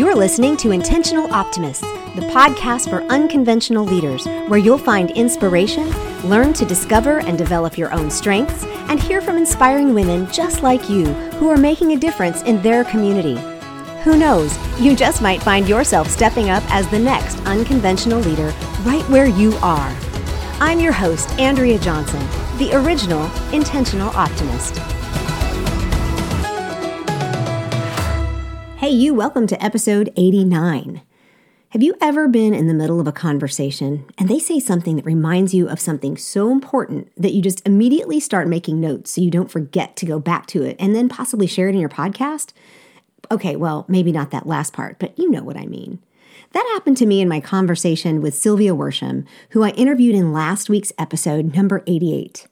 You're listening to Intentional Optimists, the podcast for unconventional leaders, where you'll find inspiration, learn to discover and develop your own strengths, and hear from inspiring women just like you who are making a difference in their community. Who knows, you just might find yourself stepping up as the next unconventional leader right where you are. I'm your host, Andrea Johnson, the original Intentional Optimist. Hey, you, welcome to episode 89. Have you ever been in the middle of a conversation and they say something that reminds you of something so important that you just immediately start making notes so you don't forget to go back to it and then possibly share it in your podcast? Okay, well, maybe not that last part, but you know what I mean. That happened to me in my conversation with Sylvia Worsham, who I interviewed in last week's episode, number 88.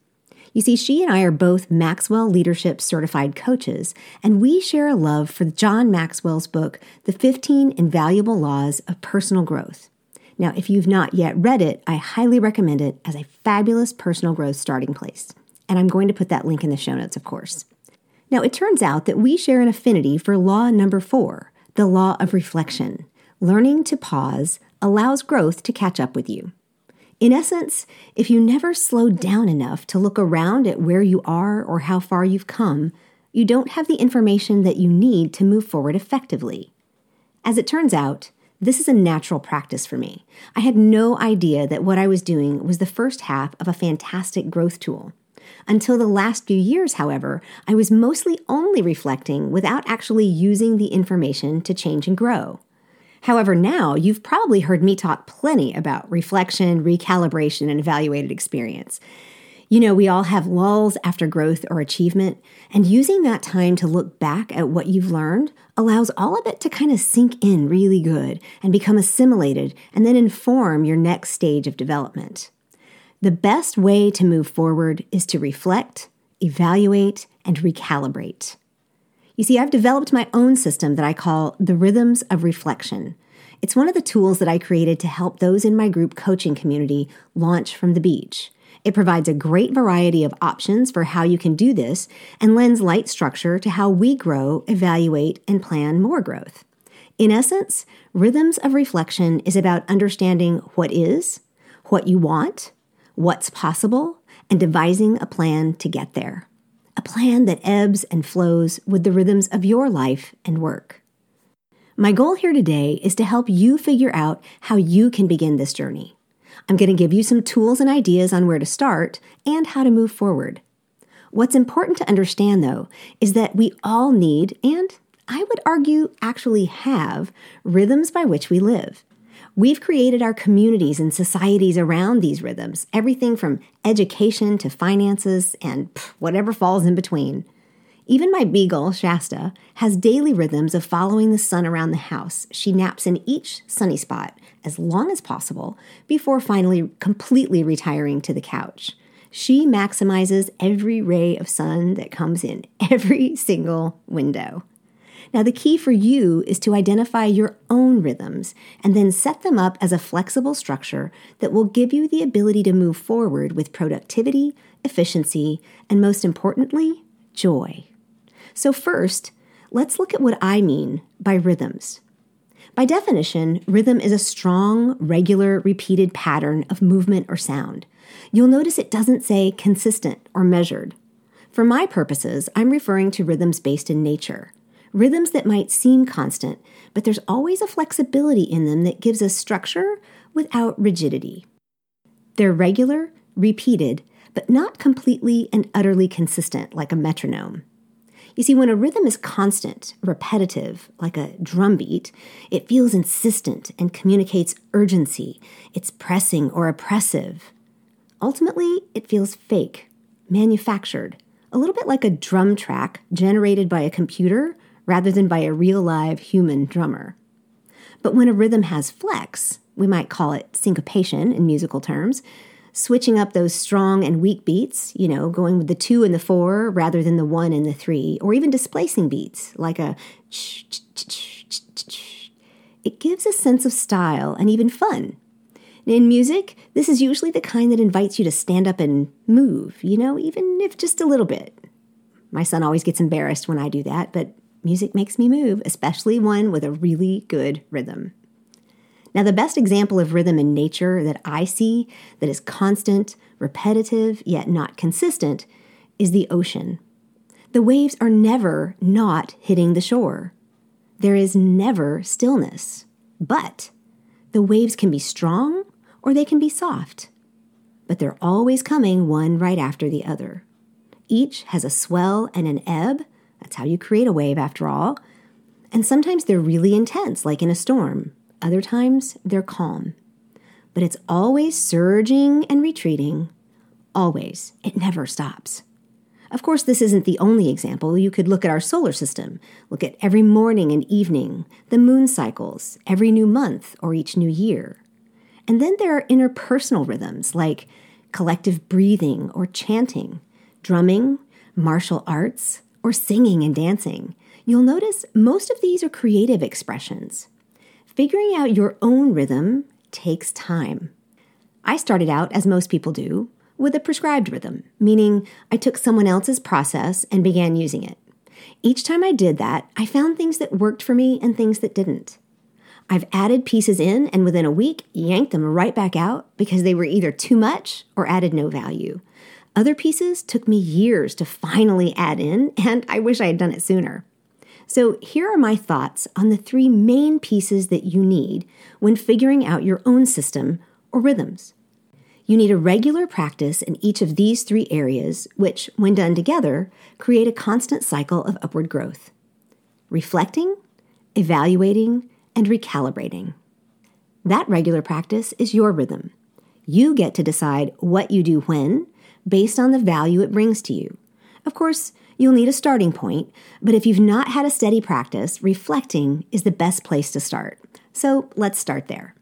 You see, she and I are both Maxwell Leadership Certified coaches, and we share a love for John Maxwell's book, The 15 Invaluable Laws of Personal Growth. Now, if you've not yet read it, I highly recommend it as a fabulous personal growth starting place. And I'm going to put that link in the show notes, of course. Now, it turns out that we share an affinity for law number four, the law of reflection. Learning to pause allows growth to catch up with you. In essence, if you never slow down enough to look around at where you are or how far you've come, you don't have the information that you need to move forward effectively. As it turns out, this is a natural practice for me. I had no idea that what I was doing was the first half of a fantastic growth tool. Until the last few years, however, I was mostly only reflecting without actually using the information to change and grow. However, now you've probably heard me talk plenty about reflection, recalibration, and evaluated experience. You know, we all have lulls after growth or achievement, and using that time to look back at what you've learned allows all of it to kind of sink in really good and become assimilated and then inform your next stage of development. The best way to move forward is to reflect, evaluate, and recalibrate. You see, I've developed my own system that I call the Rhythms of Reflection. It's one of the tools that I created to help those in my group coaching community launch from the beach. It provides a great variety of options for how you can do this and lends light structure to how we grow, evaluate, and plan more growth. In essence, Rhythms of Reflection is about understanding what is, what you want, what's possible, and devising a plan to get there a plan that ebbs and flows with the rhythms of your life and work. My goal here today is to help you figure out how you can begin this journey. I'm going to give you some tools and ideas on where to start and how to move forward. What's important to understand, though, is that we all need, and I would argue actually have, rhythms by which we live. We've created our communities and societies around these rhythms, everything from education to finances and whatever falls in between. Even my beagle, Shasta, has daily rhythms of following the sun around the house. She naps in each sunny spot as long as possible before finally completely retiring to the couch. She maximizes every ray of sun that comes in every single window. Now, the key for you is to identify your own rhythms and then set them up as a flexible structure that will give you the ability to move forward with productivity, efficiency, and most importantly, joy. So, first, let's look at what I mean by rhythms. By definition, rhythm is a strong, regular, repeated pattern of movement or sound. You'll notice it doesn't say consistent or measured. For my purposes, I'm referring to rhythms based in nature rhythms that might seem constant, but there's always a flexibility in them that gives us structure without rigidity. They're regular, repeated, but not completely and utterly consistent like a metronome. You see, when a rhythm is constant, repetitive, like a drumbeat, it feels insistent and communicates urgency. It's pressing or oppressive. Ultimately, it feels fake, manufactured, a little bit like a drum track generated by a computer rather than by a real live human drummer. But when a rhythm has flex, we might call it syncopation in musical terms, switching up those strong and weak beats, you know, going with the two and the four rather than the one and the three, or even displacing beats like a it gives a sense of style and even fun. In music, this is usually the kind that invites you to stand up and move, you know, even if just a little bit. My son always gets embarrassed when I do that, but music makes me move, especially one with a really good rhythm. Now, the best example of rhythm in nature that I see that is constant, repetitive, yet not consistent is the ocean. The waves are never not hitting the shore. There is never stillness. But the waves can be strong or they can be soft. But they're always coming one right after the other. Each has a swell and an ebb. That's how you create a wave, after all. And sometimes they're really intense, like in a storm. Other times, they're calm. But it's always surging and retreating. Always. It never stops. Of course, this isn't the only example. You could look at our solar system, look at every morning and evening, the moon cycles, every new month or each new year. And then there are interpersonal rhythms like collective breathing or chanting, drumming, martial arts, or singing and dancing. You'll notice most of these are creative expressions. Figuring out your own rhythm takes time. I started out, as most people do, with a prescribed rhythm, meaning I took someone else's process and began using it. Each time I did that, I found things that worked for me and things that didn't. I've added pieces in and within a week yanked them right back out because they were either too much or added no value. Other pieces took me years to finally add in, and I wish I had done it sooner. So, here are my thoughts on the three main pieces that you need when figuring out your own system or rhythms. You need a regular practice in each of these three areas, which, when done together, create a constant cycle of upward growth reflecting, evaluating, and recalibrating. That regular practice is your rhythm. You get to decide what you do when, based on the value it brings to you. Of course, you'll need a starting point, but if you've not had a steady practice, reflecting is the best place to start. So let's start there.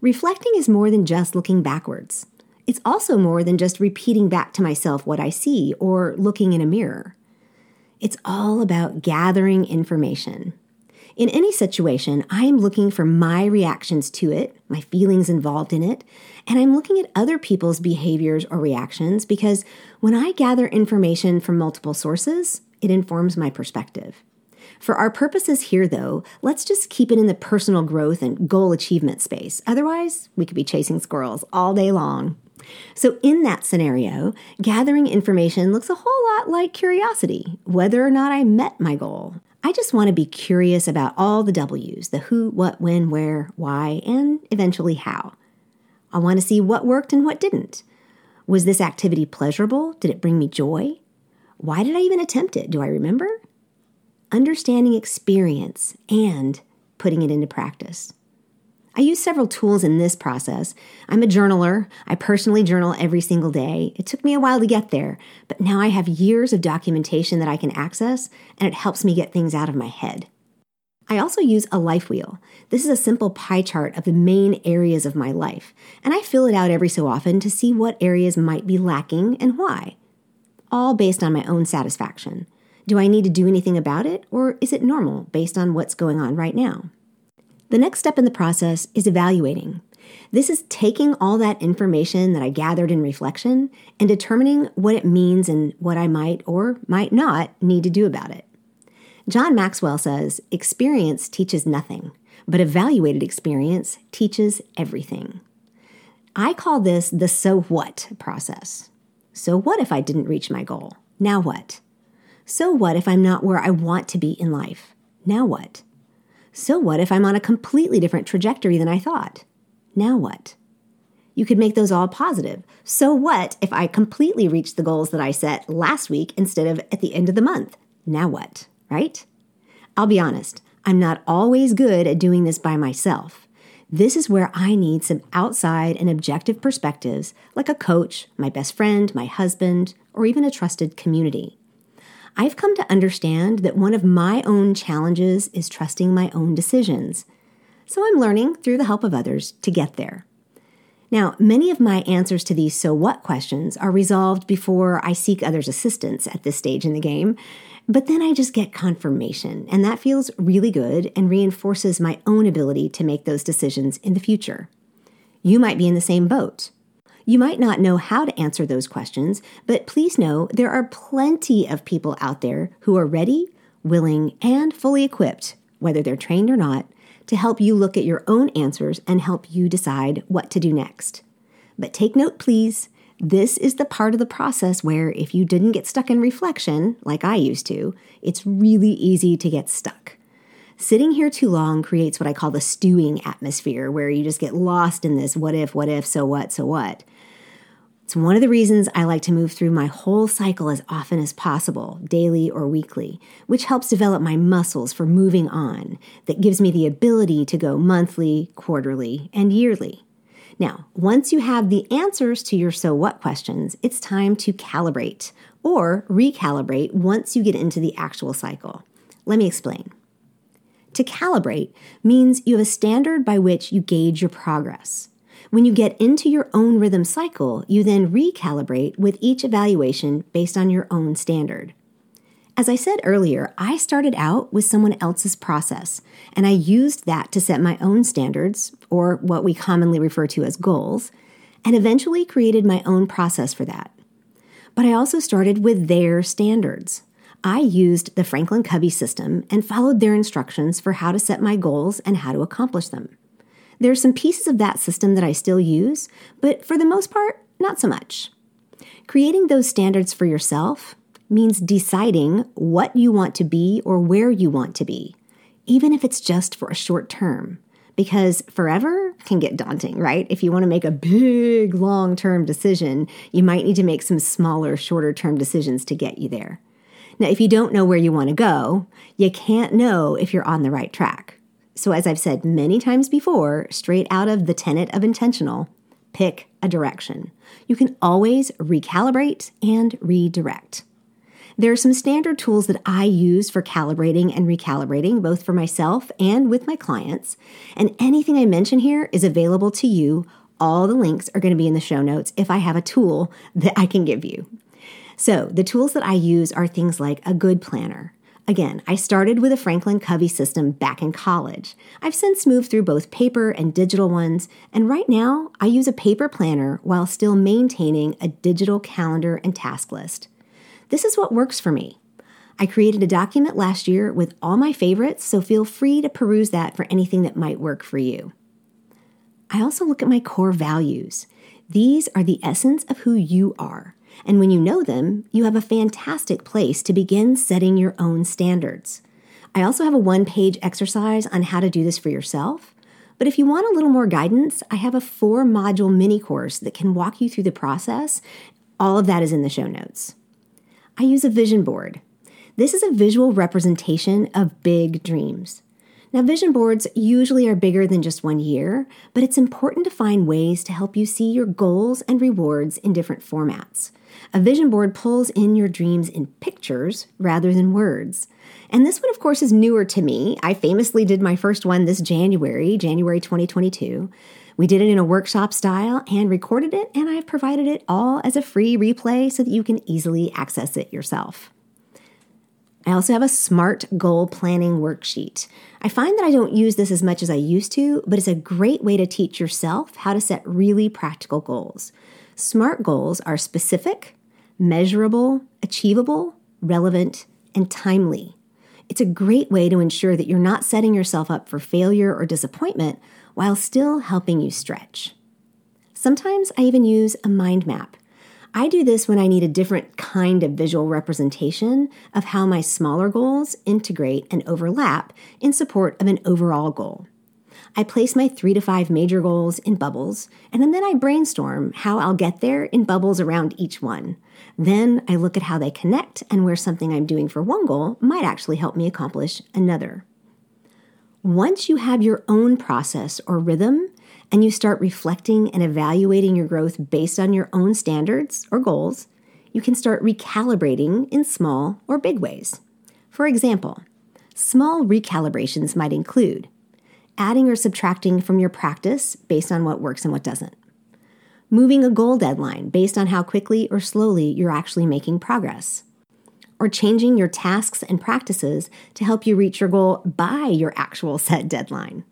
Reflecting is more than just looking backwards. It's also more than just repeating back to myself what I see or looking in a mirror. It's all about gathering information. In any situation, I am looking for my reactions to it, my feelings involved in it, and I'm looking at other people's behaviors or reactions because when I gather information from multiple sources, it informs my perspective. For our purposes here, though, let's just keep it in the personal growth and goal achievement space. Otherwise, we could be chasing squirrels all day long. So, in that scenario, gathering information looks a whole lot like curiosity, whether or not I met my goal. I just want to be curious about all the W's the who, what, when, where, why, and eventually how. I want to see what worked and what didn't. Was this activity pleasurable? Did it bring me joy? Why did I even attempt it? Do I remember? understanding experience, and putting it into practice. I use several tools in this process. I'm a journaler. I personally journal every single day. It took me a while to get there, but now I have years of documentation that I can access, and it helps me get things out of my head. I also use a life wheel. This is a simple pie chart of the main areas of my life, and I fill it out every so often to see what areas might be lacking and why, all based on my own satisfaction. Do I need to do anything about it, or is it normal based on what's going on right now? The next step in the process is evaluating. This is taking all that information that I gathered in reflection and determining what it means and what I might or might not need to do about it. John Maxwell says experience teaches nothing, but evaluated experience teaches everything. I call this the so what process. So, what if I didn't reach my goal? Now what? So what if I'm not where I want to be in life? Now what? So what if I'm on a completely different trajectory than I thought? Now what? You could make those all positive. So what if I completely reach the goals that I set last week instead of at the end of the month? Now what? Right? I'll be honest, I'm not always good at doing this by myself. This is where I need some outside and objective perspectives, like a coach, my best friend, my husband, or even a trusted community. I've come to understand that one of my own challenges is trusting my own decisions. So I'm learning through the help of others to get there. Now, many of my answers to these so what questions are resolved before I seek others' assistance at this stage in the game, but then I just get confirmation, and that feels really good and reinforces my own ability to make those decisions in the future. You might be in the same boat. You might not know how to answer those questions, but please know there are plenty of people out there who are ready, willing, and fully equipped, whether they're trained or not, to help you look at your own answers and help you decide what to do next. But take note, please. This is the part of the process where if you didn't get stuck in reflection, like I used to, it's really easy to get stuck. Sitting here too long creates what I call the stewing atmosphere, where you just get lost in this what if, what if, so what, so what. It's one of the reasons I like to move through my whole cycle as often as possible, daily or weekly, which helps develop my muscles for moving on, that gives me the ability to go monthly, quarterly, and yearly. Now, once you have the answers to your so what questions, it's time to calibrate or recalibrate once you get into the actual cycle. Let me explain. To calibrate means you have a standard by which you gauge your progress. When you get into your own rhythm cycle, you then recalibrate with each evaluation based on your own standard. As I said earlier, I started out with someone else's process, and I used that to set my own standards, or what we commonly refer to as goals, and eventually created my own process for that. But I also started with their standards. I used the Franklin Covey system and followed their instructions for how to set my goals and how to accomplish them. There are some pieces of that system that I still use, but for the most part, not so much. Creating those standards for yourself means deciding what you want to be or where you want to be, even if it's just for a short term. Because forever can get daunting, right? If you want to make a big long term decision, you might need to make some smaller, shorter term decisions to get you there. Now, if you don't know where you want to go, you can't know if you're on the right track. So, as I've said many times before, straight out of the tenet of intentional, pick a direction. You can always recalibrate and redirect. There are some standard tools that I use for calibrating and recalibrating, both for myself and with my clients. And anything I mention here is available to you. All the links are going to be in the show notes if I have a tool that I can give you. So, the tools that I use are things like a good planner, Again, I started with a Franklin Covey system back in college. I've since moved through both paper and digital ones, and right now I use a paper planner while still maintaining a digital calendar and task list. This is what works for me. I created a document last year with all my favorites, so feel free to peruse that for anything that might work for you. I also look at my core values. These are the essence of who you are. And when you know them, you have a fantastic place to begin setting your own standards. I also have a one page exercise on how to do this for yourself. But if you want a little more guidance, I have a four module mini course that can walk you through the process. All of that is in the show notes. I use a vision board. This is a visual representation of big dreams. Now, vision boards usually are bigger than just one year, but it's important to find ways to help you see your goals and rewards in different formats. A vision board pulls in your dreams in pictures rather than words. And this one, of course, is newer to me. I famously did my first one this January, January 2022. We did it in a workshop style and recorded it, and I've provided it all as a free replay so that you can easily access it yourself. I also have a SMART goal planning worksheet. I find that I don't use this as much as I used to, but it's a great way to teach yourself how to set really practical goals. SMART goals are specific, measurable, achievable, relevant, and timely. It's a great way to ensure that you're not setting yourself up for failure or disappointment while still helping you stretch. Sometimes I even use a mind map. I do this when I need a different kind of visual representation of how my smaller goals integrate and overlap in support of an overall goal. I place my three to five major goals in bubbles, and then I brainstorm how I'll get there in bubbles around each one. Then I look at how they connect and where something I'm doing for one goal might actually help me accomplish another. Once you have your own process or rhythm, and you start reflecting and evaluating your growth based on your own standards or goals, you can start recalibrating in small or big ways. For example, small recalibrations might include adding or subtracting from your practice based on what works and what doesn't. Moving a goal deadline based on how quickly or slowly you're actually making progress. Or changing your tasks and practices to help you reach your goal by your actual set deadline.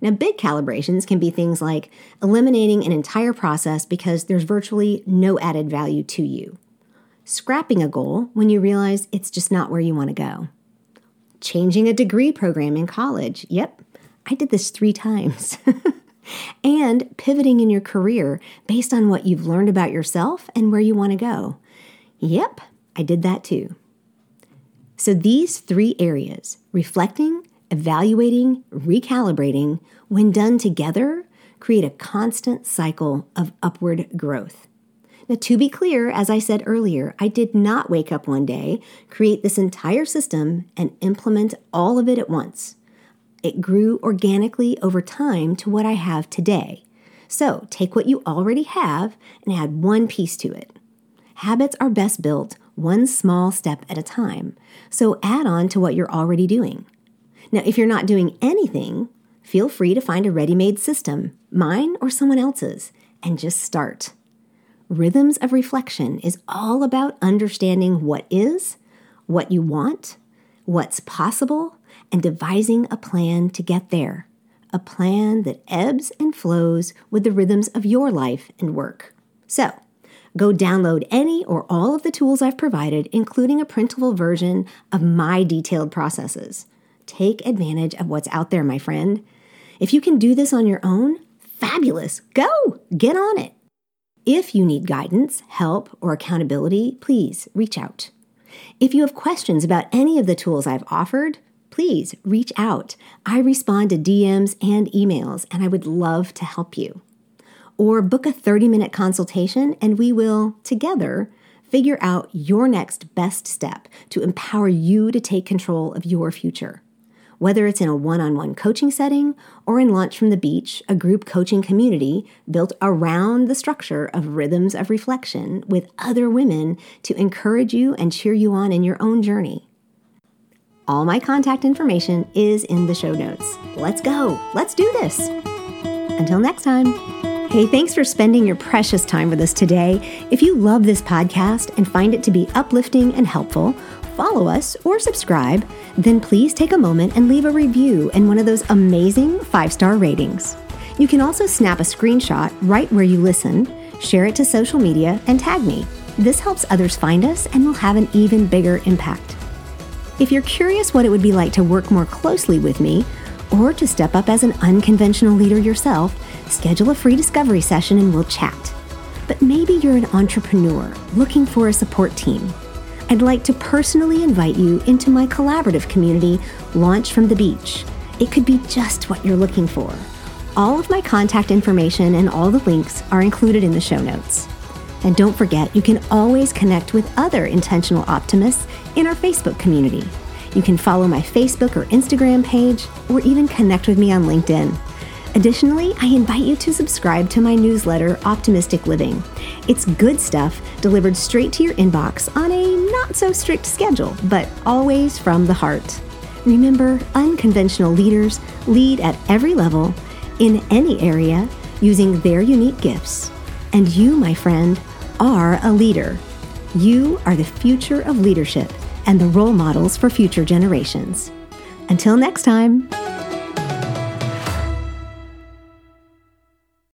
Now, big calibrations can be things like eliminating an entire process because there's virtually no added value to you, scrapping a goal when you realize it's just not where you want to go, changing a degree program in college. Yep, I did this three times. and pivoting in your career based on what you've learned about yourself and where you want to go. Yep, I did that too. So, these three areas reflecting, evaluating, recalibrating when done together, create a constant cycle of upward growth. Now, to be clear, as I said earlier, I did not wake up one day, create this entire system, and implement all of it at once. It grew organically over time to what I have today. So take what you already have and add one piece to it. Habits are best built one small step at a time, so add on to what you're already doing. Now, if you're not doing anything, feel free to find a ready made system, mine or someone else's, and just start. Rhythms of reflection is all about understanding what is, what you want, what's possible, and devising a plan to get there. A plan that ebbs and flows with the rhythms of your life and work. So, go download any or all of the tools I've provided, including a printable version of my detailed processes. Take advantage of what's out there, my friend. If you can do this on your own, fabulous. Go, get on it. If you need guidance, help, or accountability, please reach out. If you have questions about any of the tools I've offered, please reach out. I respond to DMs and emails, and I would love to help you. Or book a 30 minute consultation, and we will, together, figure out your next best step to empower you to take control of your future. Whether it's in a one on one coaching setting or in Launch from the Beach, a group coaching community built around the structure of rhythms of reflection with other women to encourage you and cheer you on in your own journey. All my contact information is in the show notes. Let's go. Let's do this. Until next time. Hey, thanks for spending your precious time with us today. If you love this podcast and find it to be uplifting and helpful, follow us or subscribe, then please take a moment and leave a review and one of those amazing five star ratings. You can also snap a screenshot right where you listen, share it to social media, and tag me. This helps others find us and will have an even bigger impact. If you're curious what it would be like to work more closely with me, or to step up as an unconventional leader yourself, schedule a free discovery session and we'll chat. But maybe you're an entrepreneur looking for a support team. I'd like to personally invite you into my collaborative community, Launch from the Beach. It could be just what you're looking for. All of my contact information and all the links are included in the show notes. And don't forget, you can always connect with other intentional optimists in our Facebook community. You can follow my Facebook or Instagram page, or even connect with me on LinkedIn. Additionally, I invite you to subscribe to my newsletter, Optimistic Living. It's good stuff delivered straight to your inbox on a not so strict schedule, but always from the heart. Remember, unconventional leaders lead at every level, in any area, using their unique gifts. And you, my friend, are a leader. You are the future of leadership and the role models for future generations. Until next time.